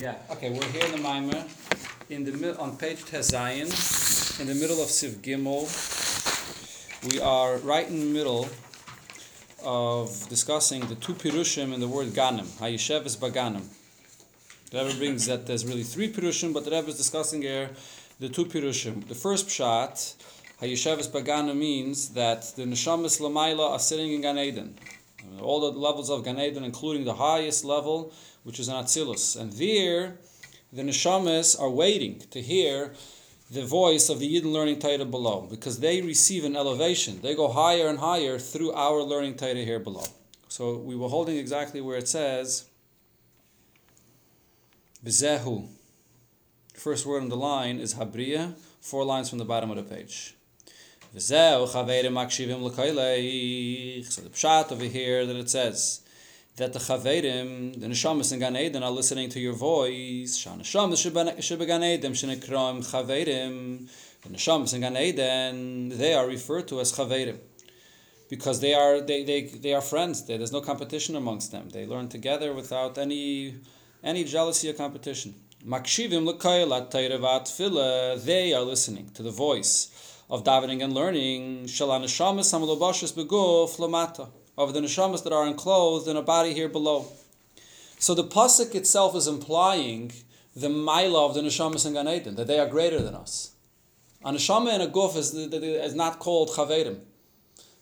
Yeah. Okay, we're here in the Maimer, in the mid- on page Tezayin, in the middle of Siv Gimel. We are right in the middle of discussing the two pirushim in the word ganim. Hayeshev is baganim. The Rebbe brings that there's really three pirushim, but the Rebbe is discussing here the two pirushim. The first pshat, Hayeshev is baganim means that the neshamas lamaila are sitting in Gan Eden. All the levels of Gan Eden, including the highest level, which is an Atzilus. And there, the neshamas are waiting to hear the voice of the Yidden learning Torah below, because they receive an elevation. They go higher and higher through our learning Torah here below. So we were holding exactly where it says, V'zehu. First word on the line is Habriya, four lines from the bottom of the page. V'zehu chaverim akshivim l'koilech. So the pshat over here that it says, that the chaverim, the neshamas in Gan Eden are listening to your voice. Shanashamas should be Gan Eden, shenekram chaverim. The neshamas in Gan Eden, they are referred to as chaverim because they are they, they, they are friends. There's no competition amongst them. They learn together without any any jealousy or competition. Makshivim They are listening to the voice of davening and learning. Of the neshamas that are enclosed in a body here below. So the pasuk itself is implying the maila of the neshamas in Gan Eden, that they are greater than us. A neshama and a guf is, is not called chaverim.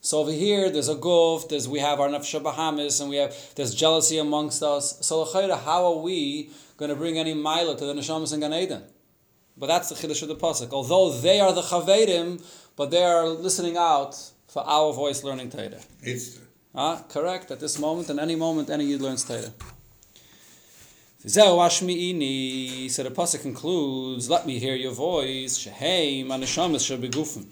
So over here, there's a guf, there's we have our nefesh bahamis, and we have there's jealousy amongst us. So how are we going to bring any maila to the neshamas in Gan Eden? But that's the chiddush of the pasuk. Although they are the chaverim, but they are listening out for our voice learning Torah. It's Ah, correct. At this moment, and any moment, any Yid learns Torah. Zeu ashmi'ini. So the pasuk concludes, "Let me hear your voice." Sheheim anishamis shebegufim.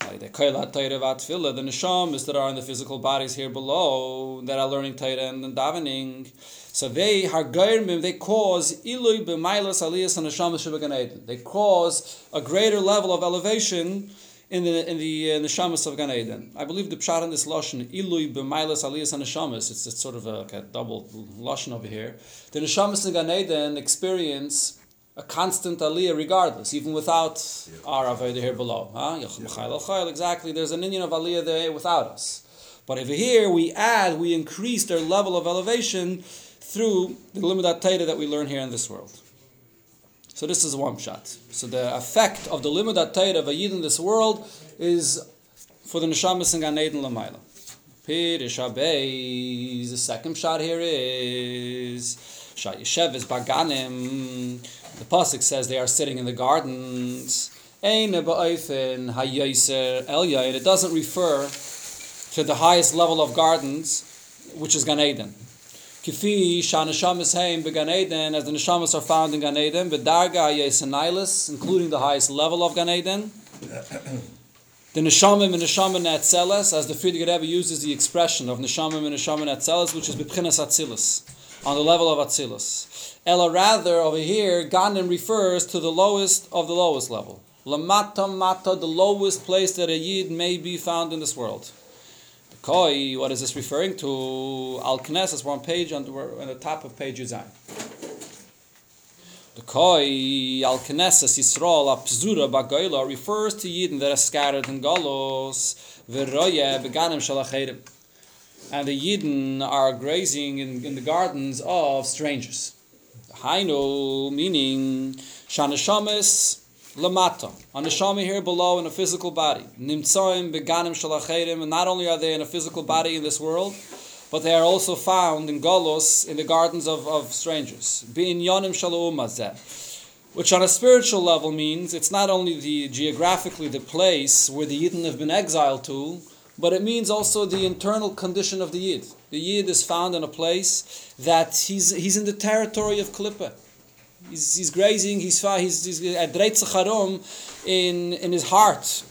The koilat Torah vatfila, the that are in the physical bodies here below that are learning Torah and davening. So they hargairmim, they cause ilui b'mailas aliyas and neshamas shebeganeden. They cause a greater level of elevation in the in the uh, neshamas of Gan Eden. I believe the pshat in this lashon ilui b'mailas aliyas and neshamas. It's, it's sort of a, like a double lashon over here. The neshamas in Gan Eden experience a constant aliyah regardless, even without our avodah here below. Huh? Exactly. There's an Inyan of aliyah there without us. But over here we add, we increase their level of elevation through the limud Torah that we learn here in this world. So this is one pshat. So the effect of the limud Torah of a yid in this world is for the neshamas and Gan Eden. Pirish The second pshat here is Shah Yeshev is Baganim. The pasuk says they are sitting in the gardens. Ein ba'ofen hayoser elyayin. It doesn't refer to the highest level of gardens, which is Gan Eden. Kifi shanashamas heim began Eden, as the neshamas are found in Gan Eden, bedarga yesenailis, including the highest level of Gan Eden. The neshamim and neshamim netzeles, as the Frierdiker Rebbe uses the expression of neshamim and neshamim netzeles, which is b'pchinas atzilus, on the level of atzilus. Ella rather over here, Ganim refers to the lowest of the lowest level. Lamata mata, the lowest place that a yid may be found in this world. The koi, what is this referring to? Al Knesses, we're page on the, on the top of page Yuzayin. The Koi, Al Knesses, Yisrael, Apzura, Bagoila refers to Yidden that are scattered in Golos, Veroye, Beganim Shalacherim. And the Yidden are grazing in, in the gardens of strangers. Hainu, meaning Shanashamis, lamata, on the shami here below in a physical body. Nimtsoim beganim shalacherim, and not only are they in a physical body in this world, but they are also found in golos in the gardens of, of strangers. Bein yonim shalomazeh. Which on a spiritual level means it's not only the geographically the place where the Yidden have been exiled to, but it means also the internal condition of the Yid. The Yid is found in a place that he's, he's in the territory of Klippa. He's, he's grazing, he's, he's, he's at Dreitzacharom in, in his heart.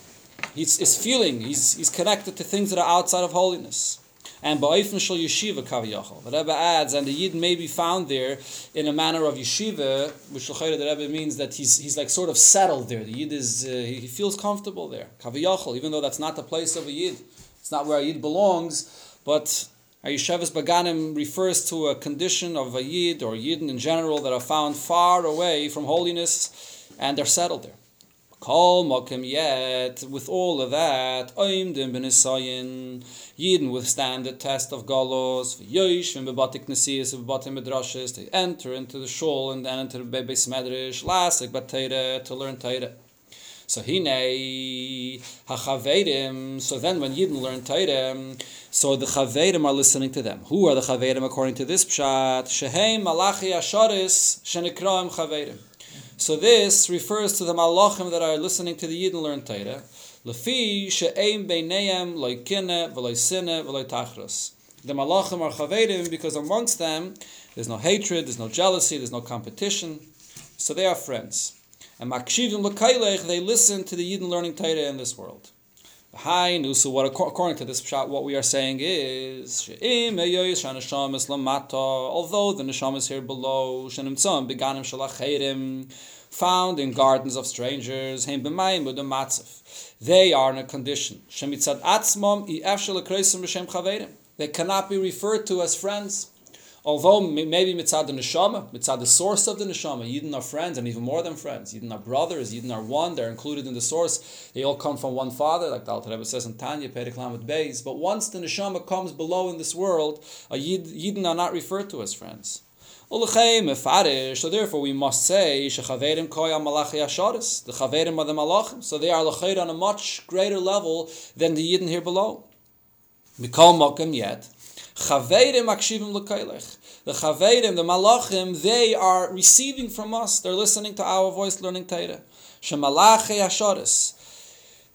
He's, he's feeling, he's, he's connected to things that are outside of holiness. And Ba'ifn Shal Yeshiva Kaviyachal. The Rebbe adds, and the Yid may be found there in a manner of yeshiva, which the Rebbe means that he's, he's like sort of settled there. The Yid is, uh, he feels comfortable there. Kaviyachal, even though that's not the place of a Yid. It's not where a Yid belongs, but Yeshevas Baganim refers to a condition of a Yid or Yidden in general that are found far away from holiness and they're settled there. Kol mokim yet, with all of that, oimdim ben Isayin, Yidden withstand the test of Golos, v'yoish, v'bebatik nesiyas, v'bebatim medrashes, they enter into the shul and then into the Bebeis Medrash, lasik bat to learn Teire. So hine hachavedim. So then, when Yidden learn Torah, so the chavedim are listening to them. Who are the chavedim according to this pshat? Shehem malachi asharis shenikraim chavedim. So this refers to the malachim that are listening to the Yidden learn Torah. Lefi she'eim beineim loikine v'loisine v'loitachros. The malachim are chavedim because amongst them there's no hatred, there's no jealousy, there's no competition. So they are friends. And makshivim l'kailech, they listen to the Yidden learning Torah in this world. So what according to this pshat, what we are saying is, although the neshama is here below, found in gardens of strangers, they are in a condition. They cannot be referred to as friends. Although maybe mitzad the neshama, mitzad the source of the neshama, Yidden are friends and even more than friends. Yidden are brothers, Yidden are one, they're included in the source. They all come from one father, like the Alter Rebbe says in Tanya, Perek Lamed Beis. But once the neshama comes below in this world, a Yid, Yidden are not referred to as friends. So therefore we must say, The chaverim are the malachim. So they are on a much greater level than the Yidden here below. Mikol mokim yet. The chaverim, the malachim, they are receiving from us. They're listening to our voice, learning Torah. Shemalache asharis.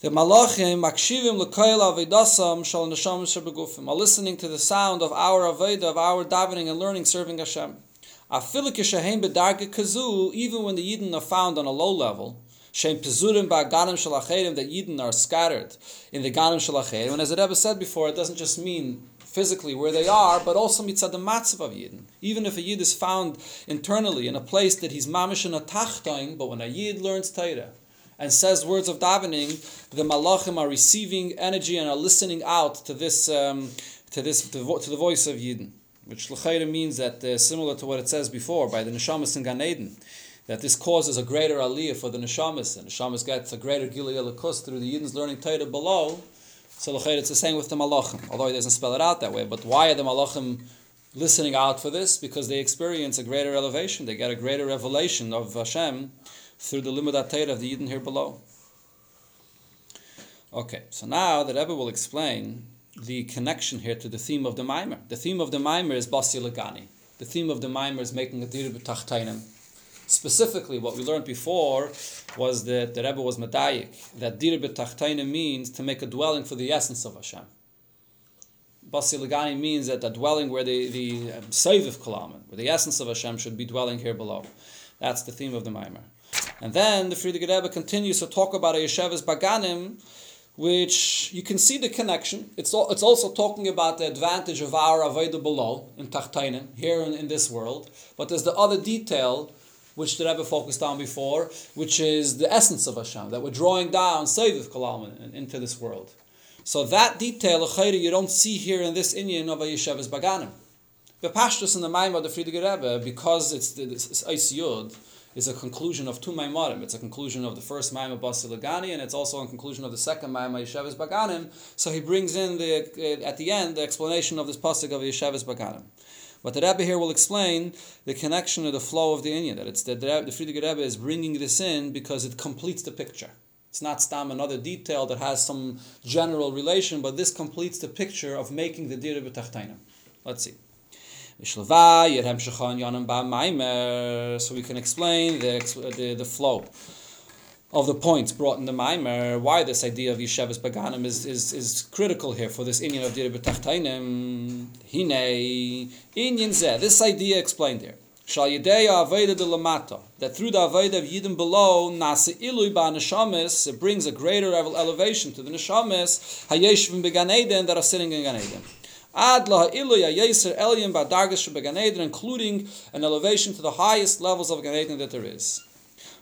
The malachim akshivim l'kail avedasam shal nesham shebegufim are listening to the sound of our aveda, of our davening and learning, serving Hashem. Even when the yidden are found on a low level. Shem that yidden are scattered in the ganim shalacherim. And as the Rebbe said before, it doesn't just mean physically where they are, but also mitzad the matzav of Yidden. Even if a Yid is found internally in a place that he's mamish in a tachtoin, but when a Yid learns Torah and says words of davening, the malachim are receiving energy and are listening out to this um, to this to, the voice of Yidden, which l'chayre means that uh, similar to what it says before by the neshamas in Gan Eden. That this causes a greater aliyah for the neshamas, and neshamas gets a greater gilui elikus through the Yidden's learning Torah below, so it's the same with the malachim, although he doesn't spell it out that way. But why are the malachim listening out for this? Because they experience a greater elevation. They get a greater revelation of Hashem through the limud of the Yidden here below. Okay, so now the Rebbe will explain the connection here to the theme of the mimer. The theme of the mimer is Basi Legani. The theme of the mimer is making a dir b'tachtainim. Specifically, what we learned before was that the Rebbe was medayik, that dir b'tachtaina means to make a dwelling for the essence of Hashem. Basi means that a dwelling where the the um, of kalaman, where the essence of Hashem should be dwelling here below. That's the theme of the Maimer. And then the Frierdiker Rebbe continues to talk about a Yesheves Baganim, which you can see the connection. It's, all, it's also talking about the advantage of our Avodah below in Tachtainen, here in, in this world. But there's the other detail which the Rebbe focused on before, which is the essence of Hashem, that we're drawing down Seviv Kalam into this world. So that detail, you don't see here in this Inyan of a Yeshevas Baganim. The Pashtus in the Maimah of the Frierdiker Rebbe, because it's the Yud, is a conclusion of two Maimarim. It's a conclusion of the first Maimah Basilagani, and it's also a conclusion of the second Maimah Yeshevas Baganim. So he brings in the uh, at the end the explanation of this pasuk of Yeshevas Baganim. But the Rebbe here will explain the connection or the flow of the Inyan, that it's the, the, Frierdiker Rebbe is bringing this in because it completes the picture. It's not stam another detail that has some general relation, but this completes the picture of making the Dira B'Tachtainim. Let's see. So we can explain the, the, the flow of the points brought in the Maimer, why this idea of Yeshevas Baganim is, is, is critical here for this Inyan of Dira B'Tachtainim. Hine, Inyan Zeh, this idea explained here. Shal Yedeya Aveda de Lamata, that through the Aveda of Yidden below, Nase Ilui Ba Neshamis, it brings a greater elevation to the Neshamis, Hayeshvim Began Eden, that are sitting in Gan Eden. Ad la Ilui Ayeser Elyon Ba Dargash Began Eden, including an elevation to the highest levels of Gan Eden that there is.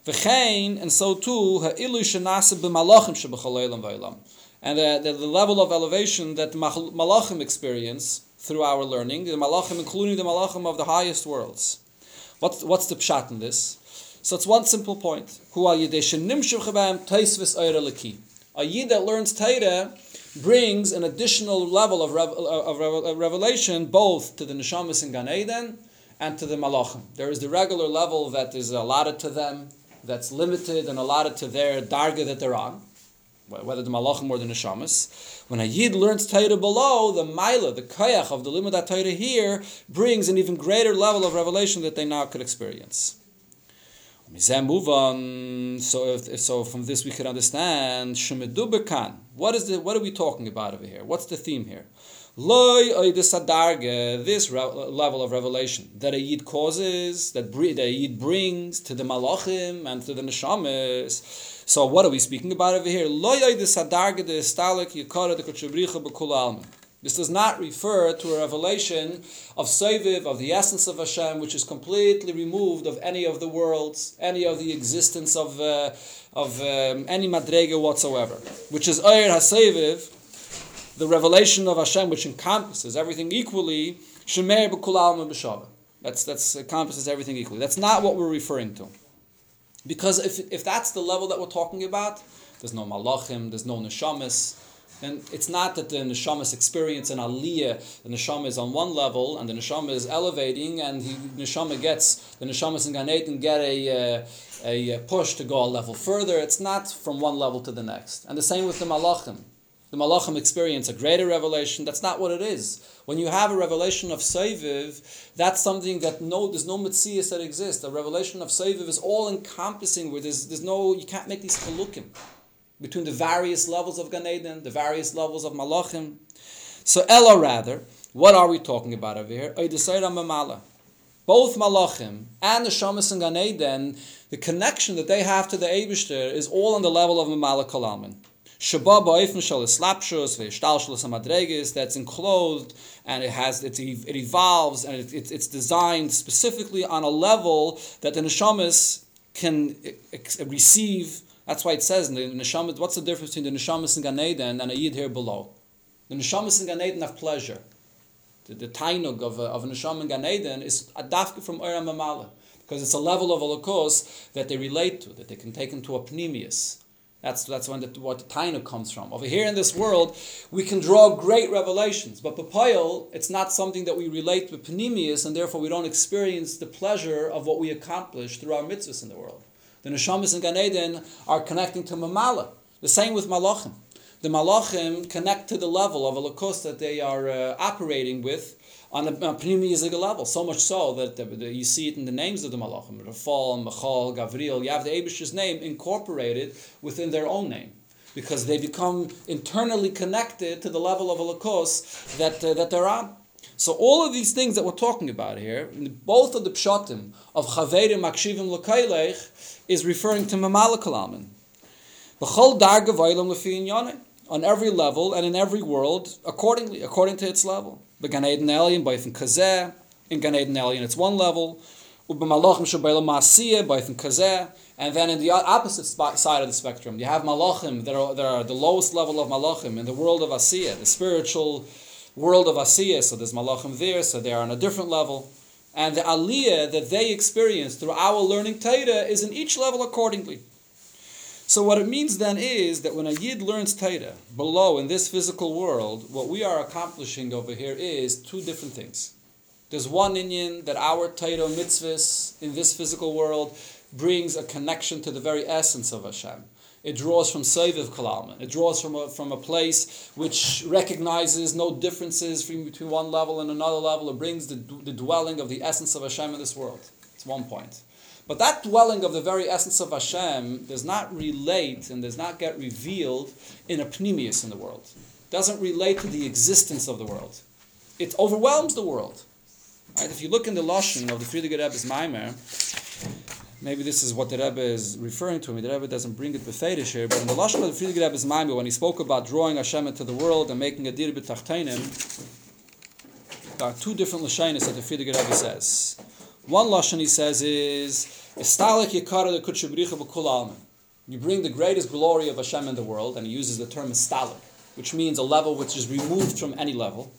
V'chein, and so too, ha'ilu shenase b'malachim sheb'chol v'olam. And the, the, the, level of elevation that the malachim experience through our learning, the malachim, including the malachim of the highest worlds. What's, what's the pshat in this? So it's one simple point. A yid that learns Torah brings an additional level of, of revelation both to the neshamas in Gan Eden and to the malachim. There is the regular level that is allotted to them, that's limited and allotted to their darga that they're on, whether the malachim or the neshamas. When a yid learns Torah below, the maila, the kayach of the limud Torah here brings an even greater level of revelation that they now could experience. Move on. So, if, so from this we could understand What is the? What are we talking about over here? What's the theme here? This level of revelation that a causes, that yid brings to the malachim and to the neshamas. So, what are we speaking about over here? This does not refer to a revelation of Seviv, of the essence of Hashem, which is completely removed of any of the worlds, any of the existence of, uh, of um, any Madrega whatsoever, which is Eir HaSeviv, the revelation of Hashem, which encompasses everything equally, Shemer B'Kulal B'Shava. That's, that's encompasses everything equally. That's not what we're referring to. Because if, if that's the level that we're talking about, there's no malachim, there's no neshamis, and it's not that the neshama's experience an aliyah, the neshama is on one level and the neshama is elevating, and the neshama gets the neshama in Gan get a, uh, a push to go a level further. It's not from one level to the next. And the same with the malachim. The malachim experience a greater revelation. That's not what it is. When you have a revelation of Seviv, that's something that no, there's no mitzias that exists. A revelation of Seviv is all encompassing, where there's, there's no, you can't make these chalukim between the various levels of Gan Eden, the various levels of Malachim. So Ella rather, what are we talking about over here? Both Malachim and the Shamas and Gan Eden, the connection that they have to the Eibishter is all on the level of Mamala Kalalman. That's enclosed and it has it, it evolves and it, it, it's designed specifically on a level that the neshamas can receive that's why it says in the neshama. What's the difference between the neshamas in Gan Eden and a yid here below? The neshamas in Gan Eden have pleasure. The, the tainug of a, of a neshama in Gan Eden is a dafka from Oram Mamala because it's a level of holokos that they relate to, that they can take into a pneumius. That's, that's when the, what the tainug comes from. Over here in this world, we can draw great revelations, but papayel, it's not something that we relate to pneumius, and therefore we don't experience the pleasure of what we accomplish through our mitzvahs in the world. The neshamas and Gan Eden are connecting to Mamala. The same with Malachim. The Malachim connect to the level of a lakos that they are uh, operating with on a, a level. So much so that the, the, you see it in the names of the Malachim. Rafal, Michal, Gavriel. You have the Abish's name incorporated within their own name because they become internally connected to the level of a lakos that, uh, that they're on. So all of these things that we're talking about here, both of the pshatim of chaverim makshivim l'kaylech, is referring to mamala kalamin. B'chol darga v'olam on every level and in every world accordingly, according to its level. Began Eden Elyon, both in Kazeh, in Gan Eden Elyon it's one level, Ub'malachim shabayla masiyah, both in Kazeh, and then in the opposite side of the spectrum, you have malachim that are, that are the lowest level of malachim in the world of asiyah, the spiritual world of Asiyah, so there's Malachim there, so they are on a different level. And the Aliyah that they experience through our learning Torah is in each level accordingly. So what it means then is that when a Yid learns Torah below in this physical world, what we are accomplishing over here is two different things. There's one Inyan that our Torah mitzvahs in this physical world brings a connection to the very essence of Hashem. It draws from Seviv Kalalman. It draws from a, from a place which recognizes no differences between one level and another level. It brings the, the dwelling of the essence of Hashem in this world. It's one point. But that dwelling of the very essence of Hashem does not relate and does not get revealed in a pneumius in the world. Doesn't relate to the existence of the world. It overwhelms the world. Right? If you look in the Lashon of the Frierdiker Rebbe's Maimer, maybe this is what the Rebbe is referring to. I mean, the Rebbe doesn't bring it befedish here, but in the Lashon of the Frierdiker Rebbe's Maimah, when he spoke about drawing Hashem into the world and making a dir b'tachtainim, there are two different Lashonis that the Frierdiker Rebbe says. One Lashon he says is, Estalek yikara b'kul You bring the greatest glory of Hashem in the world, and he uses the term estalek, which means a level which is removed from any level.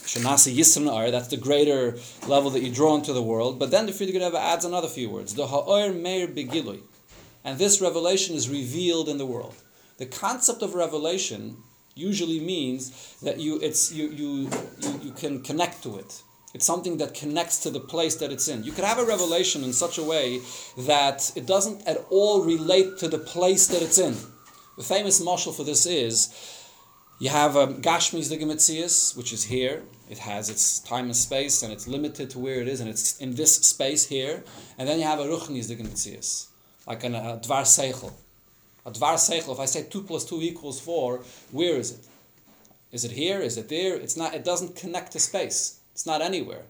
Shanasi Yisran that's the greater level that you draw into the world. But then the Frierdiker adds another few words. The Ha'or Meir Begilui. And this revelation is revealed in the world. The concept of revelation usually means that you, it's, you, you, you, you can connect to it. It's something that connects to the place that it's in. You could have a revelation in such a way that it doesn't at all relate to the place that it's in. The famous marshal for this is you have um, Gashmi's Ligamitzias, which is here. It has its time and space, and it's limited to where it is, and it's in this space here. And then you have a Ruchni's Ligamitzias, like an, a Dvar Seichel. A Dvar Seichel, if I say 2 plus 2 equals 4, where is it? Is it here? Is it there? It's not, it doesn't connect to space. It's not anywhere.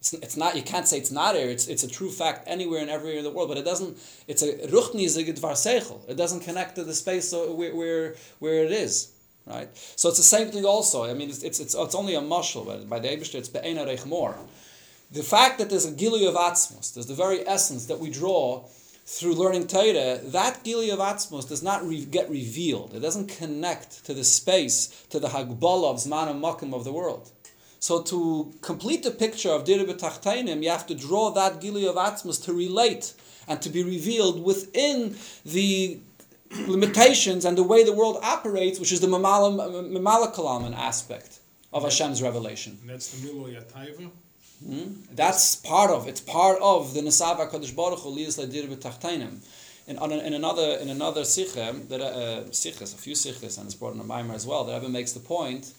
It's, it's not, you can't say it's not here, it's, it's a true fact anywhere and everywhere in the world, but it doesn't, it's a ruchni dvar. It doesn't connect to the space where, where, where it is. Right? So it's the same thing also. I mean, it's, it's, it's, it's only a mushal, but by the Eibishter it's be'ena reich more. The fact that there's a gili of atzmos, there's the very essence that we draw through learning Torah, that gili of atzmos does not re- get revealed. It doesn't connect to the space, to the hagbala of zman and makim of the world. So to complete the picture of Dira B'Tachtainim, you have to draw that Gili of Atzmas to relate and to be revealed within the limitations and the way the world operates, which is the Mamalakalaman aspect of Hashem's revelation. And that's the Milo Yataiva? Hmm? That's part of it's part of the Nesava Kadosh Baruch Hu Liyas Ladir B'Tachtainim. In, in another in another sikha, that uh, sikhas, a few sikhas, and it's brought in a mimer as well. The Rebbe makes the point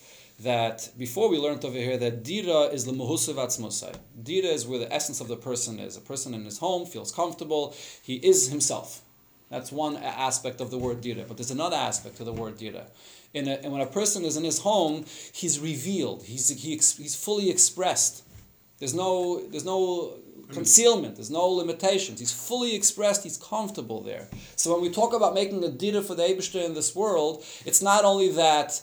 that before we learned over here that dira is the muhusav atzmosai. Dira is where the essence of the person is. A person in his home feels comfortable. He is himself. That's one aspect of the word dira. But there's another aspect of the word dira. In a, and when a person is in his home, he's revealed. He's, he, he's fully expressed. There's no, there's no concealment. There's no limitations. He's fully expressed. He's comfortable there. So when we talk about making a dira for the Abishter in this world, it's not only that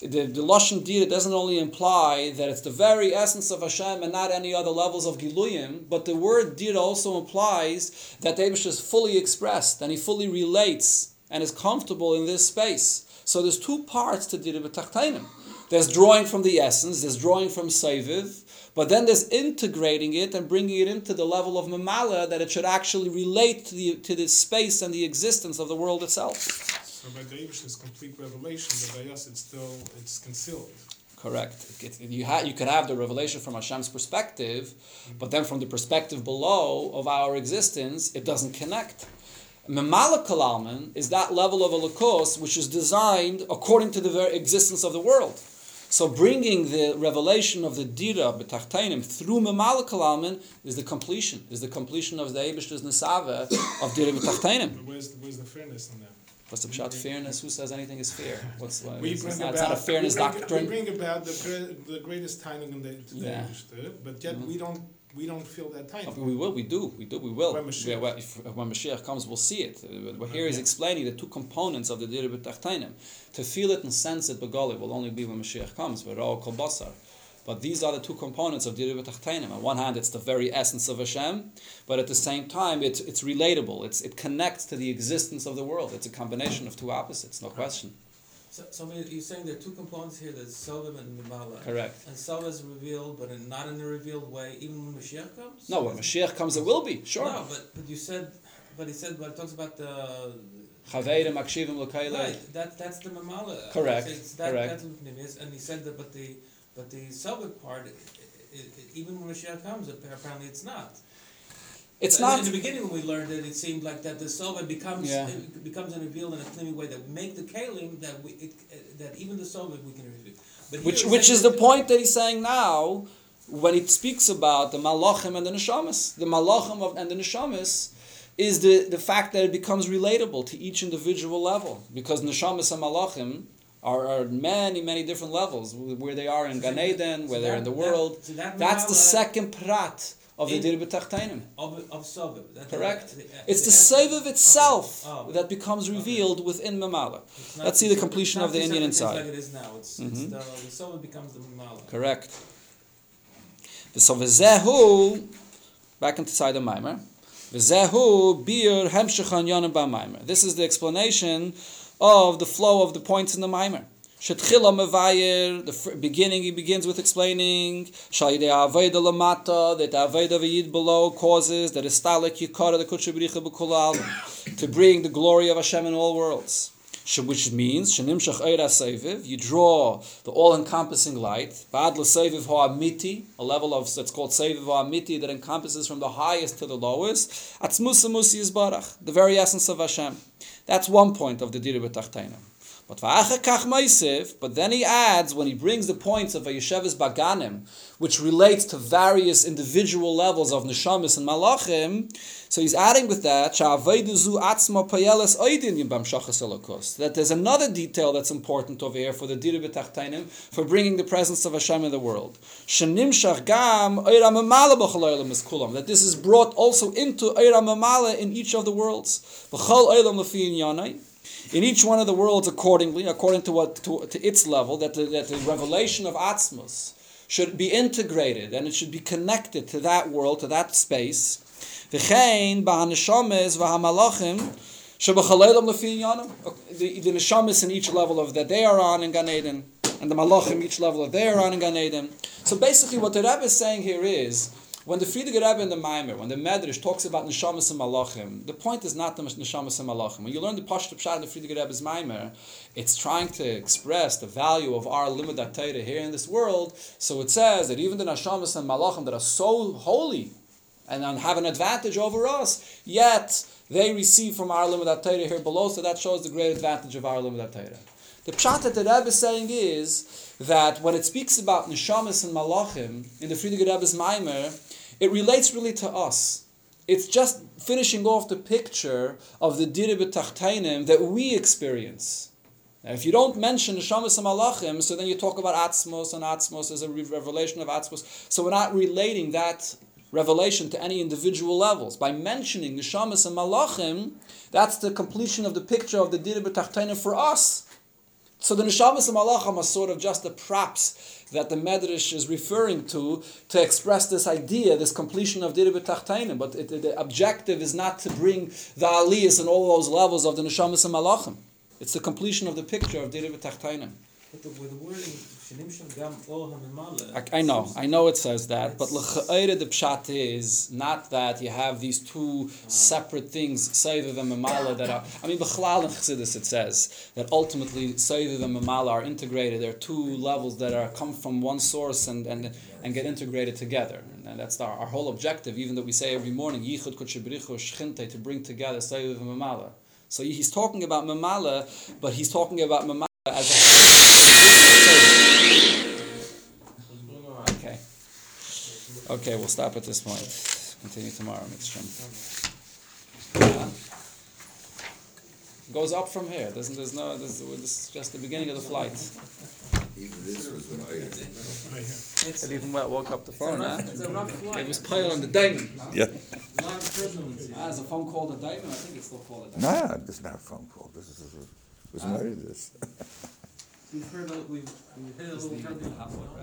the, the Lashon Dira doesn't only imply that it's the very essence of Hashem and not any other levels of Giluyim, but the word Dira also implies that the Abish is fully expressed and he fully relates and is comfortable in this space. So there's two parts to Dira B'Tachtainim. There's drawing from the essence, there's drawing from Seviv, but then there's integrating it and bringing it into the level of Mamala that it should actually relate to the, to the space and the existence of the world itself. So by the David's complete revelation, but by us it's still it's concealed. Correct. You, ha- you could have the revelation from Hashem's perspective, mm-hmm. but then from the perspective below of our existence, it doesn't connect. Memala Kalalman is that level of a lakos which is designed according to the very existence of the world. So bringing the revelation of the Dira b'tachtainim through Memala Kalalman is the completion, is the completion of the Eibishter's Nesava of Dira b'tachtainim. Where's, where's the fairness in that? What's the pshat? Fairness? Who says anything is fair? What's uh, we it's, bring not, about, it's not a fairness we bring, doctrine. We bring about the, the greatest timing in the, yeah. but yet mm-hmm. we don't we don't feel that time. We will, we do, we do, we will. When Mashiach, when, if, when Mashiach comes, we'll see it. Uh, but here he's explaining the two components of the Dira B'Tachtainim. To feel it and sense it, Begali, will only be when Mashiach comes. All Kol but these are the two components of Dira B'Tachtainim. On one hand, it's the very essence of Hashem, but at the same time, it's, it's relatable. It's, it connects to the existence of the world. It's a combination of two opposites, no question. So, so you're saying there are two components here, there's Sovim and Mimala. Correct. And Sovim is revealed, but in, not in a revealed way, even when Mashiach comes? No, when Mashiach comes, it will be, sure. No, but, but you said, but he said, but it talks about the... Chaveirim, Akshivim, L'kayle. Right, that, that's the Mamala. Correct, that, correct. That's what it is, and he said that, but the... But the Selvig part, it, it, even when Mashiach comes, apparently it's not. It's in, not. In the beginning, when we learned it, it seemed like that the Sova becomes yeah. it becomes revealed in a clean way that make the Kalim that we it, uh, that even the Sova we can reveal. But which which is the point that he's saying now when he speaks about the Malachim and the Neshamas. The Malachim of, and the Neshamas is the, the fact that it becomes relatable to each individual level because Neshamas and Malachim are, are many, many different levels where they are in Gan Eden, where so they're in the world. so that That's the second prat of the Dir B'Tachtainim. Of, of Soviv. Correct. The, it's the, Soviv itself okay. oh. that becomes revealed okay. within Mamala. Let's see the completion of the Indian inside. like it is now. It's, mm-hmm. it's the, the Soviv becomes the Mamala. Correct. The Sovizehu, back inside the Maimer. V'zehu bir hemshechan yonim ba This is the explanation of the flow of the points in the mimer. Shetchila mevayer, the beginning, he begins with explaining Shayidei Aveda Lamata, that the Aveda Vayid below causes that Istalik Yikara the Kutshabricha B'Kulal to bring the glory of Hashem in all worlds. Which means Shenimshach Eira Seviv, you draw the all-encompassing light, Bad Seviv Ha'amiti, a level of that's called Seviv Ha'amiti that encompasses from the highest to the lowest. Atzmusa Musi Yisbarach, the very essence of Hashem. That's one point of the Diri B'Tachtainim. But but then he adds when he brings the points of a Yeshevis Baganim, which relates to various individual levels of neshamis and malachim. So he's adding with that. That there's another detail that's important over here for the diri b'tachtainim for bringing the presence of Hashem in the world. That this is brought also into memala in each of the worlds. In each one of the worlds accordingly, according to what to, to its level, that the, that the revelation of Atzmus should be integrated and it should be connected to that world, to that space. The the neshamis in each level of that they are on in Gan Eden, and the malachim each level of they are on in Gan Eden. So basically, what the Rebbe is saying here is when the Frierdiker Rebbe in the Maimer, when the Medrash talks about Neshamas and Malachim, the point is not the Neshamas and Malachim. When you learn the Pashto Pshat in the Frierdiker Rebbe's Maimer, it's trying to express the value of our Limud Torah here in this world. So it says that even the Neshamas and Malachim that are so holy and have an advantage over us, yet they receive from our Limud Torah here below, so that shows the great advantage of our Limud Torah. The pshat that the Rebbe is saying is that when it speaks about neshamas and malachim in the Frierdiker Rebbe's Maimer, it relates really to us. It's just finishing off the picture of the Dire B'Tachtainim that we experience. Now, if you don't mention Neshamas Malachim, so then you talk about Atzmos, and Atzmos is a re- revelation of Atzmos. So we're not relating that revelation to any individual levels. By mentioning Neshamas and Malachim, that's the completion of the picture of the Dire B'Tachtainim for us. So the Neshamas and Malachim are sort of just the props that the Medrash is referring to to express this idea, this completion of Diri B'Tachtainim. But it, the objective is not to bring the Aliyas and all those levels of the Neshamas and Malachim. It's the completion of the picture of Diri B'Tachtainim. But the, the wording, Shenimshach gam or hamimala. I, I know, I know it says that, but the pshat is not that you have these two separate things, Seiviv and Mamala, that are. I mean, b'chlal in Chassidus it says that ultimately Seiviv and Mamala are integrated. There are two levels that are come from one source and and, and get integrated together. And that's our, our whole objective, even that we say every morning, Yichud Kutshibrichu Shchinte, to bring together Seiviv and Mamala. So he's talking about Mamala, but he's talking about Mamala Okay, we'll stop at this point. Continue tomorrow, Mitzvah. Uh, goes up from here. Doesn't there's no this, this is just the beginning of the flight. Even this was an item. Right here. It's, It even went, woke up the phone. Huh? rough, it's a rough flight. It was pile on the diamond. Yeah. A lot of turbulence. Ah, is a phone called a diamond? I think it's still called a No, diamond. this is not a phone call. This is, was married this. We've heard, a- we've, we've hit a little turbulence.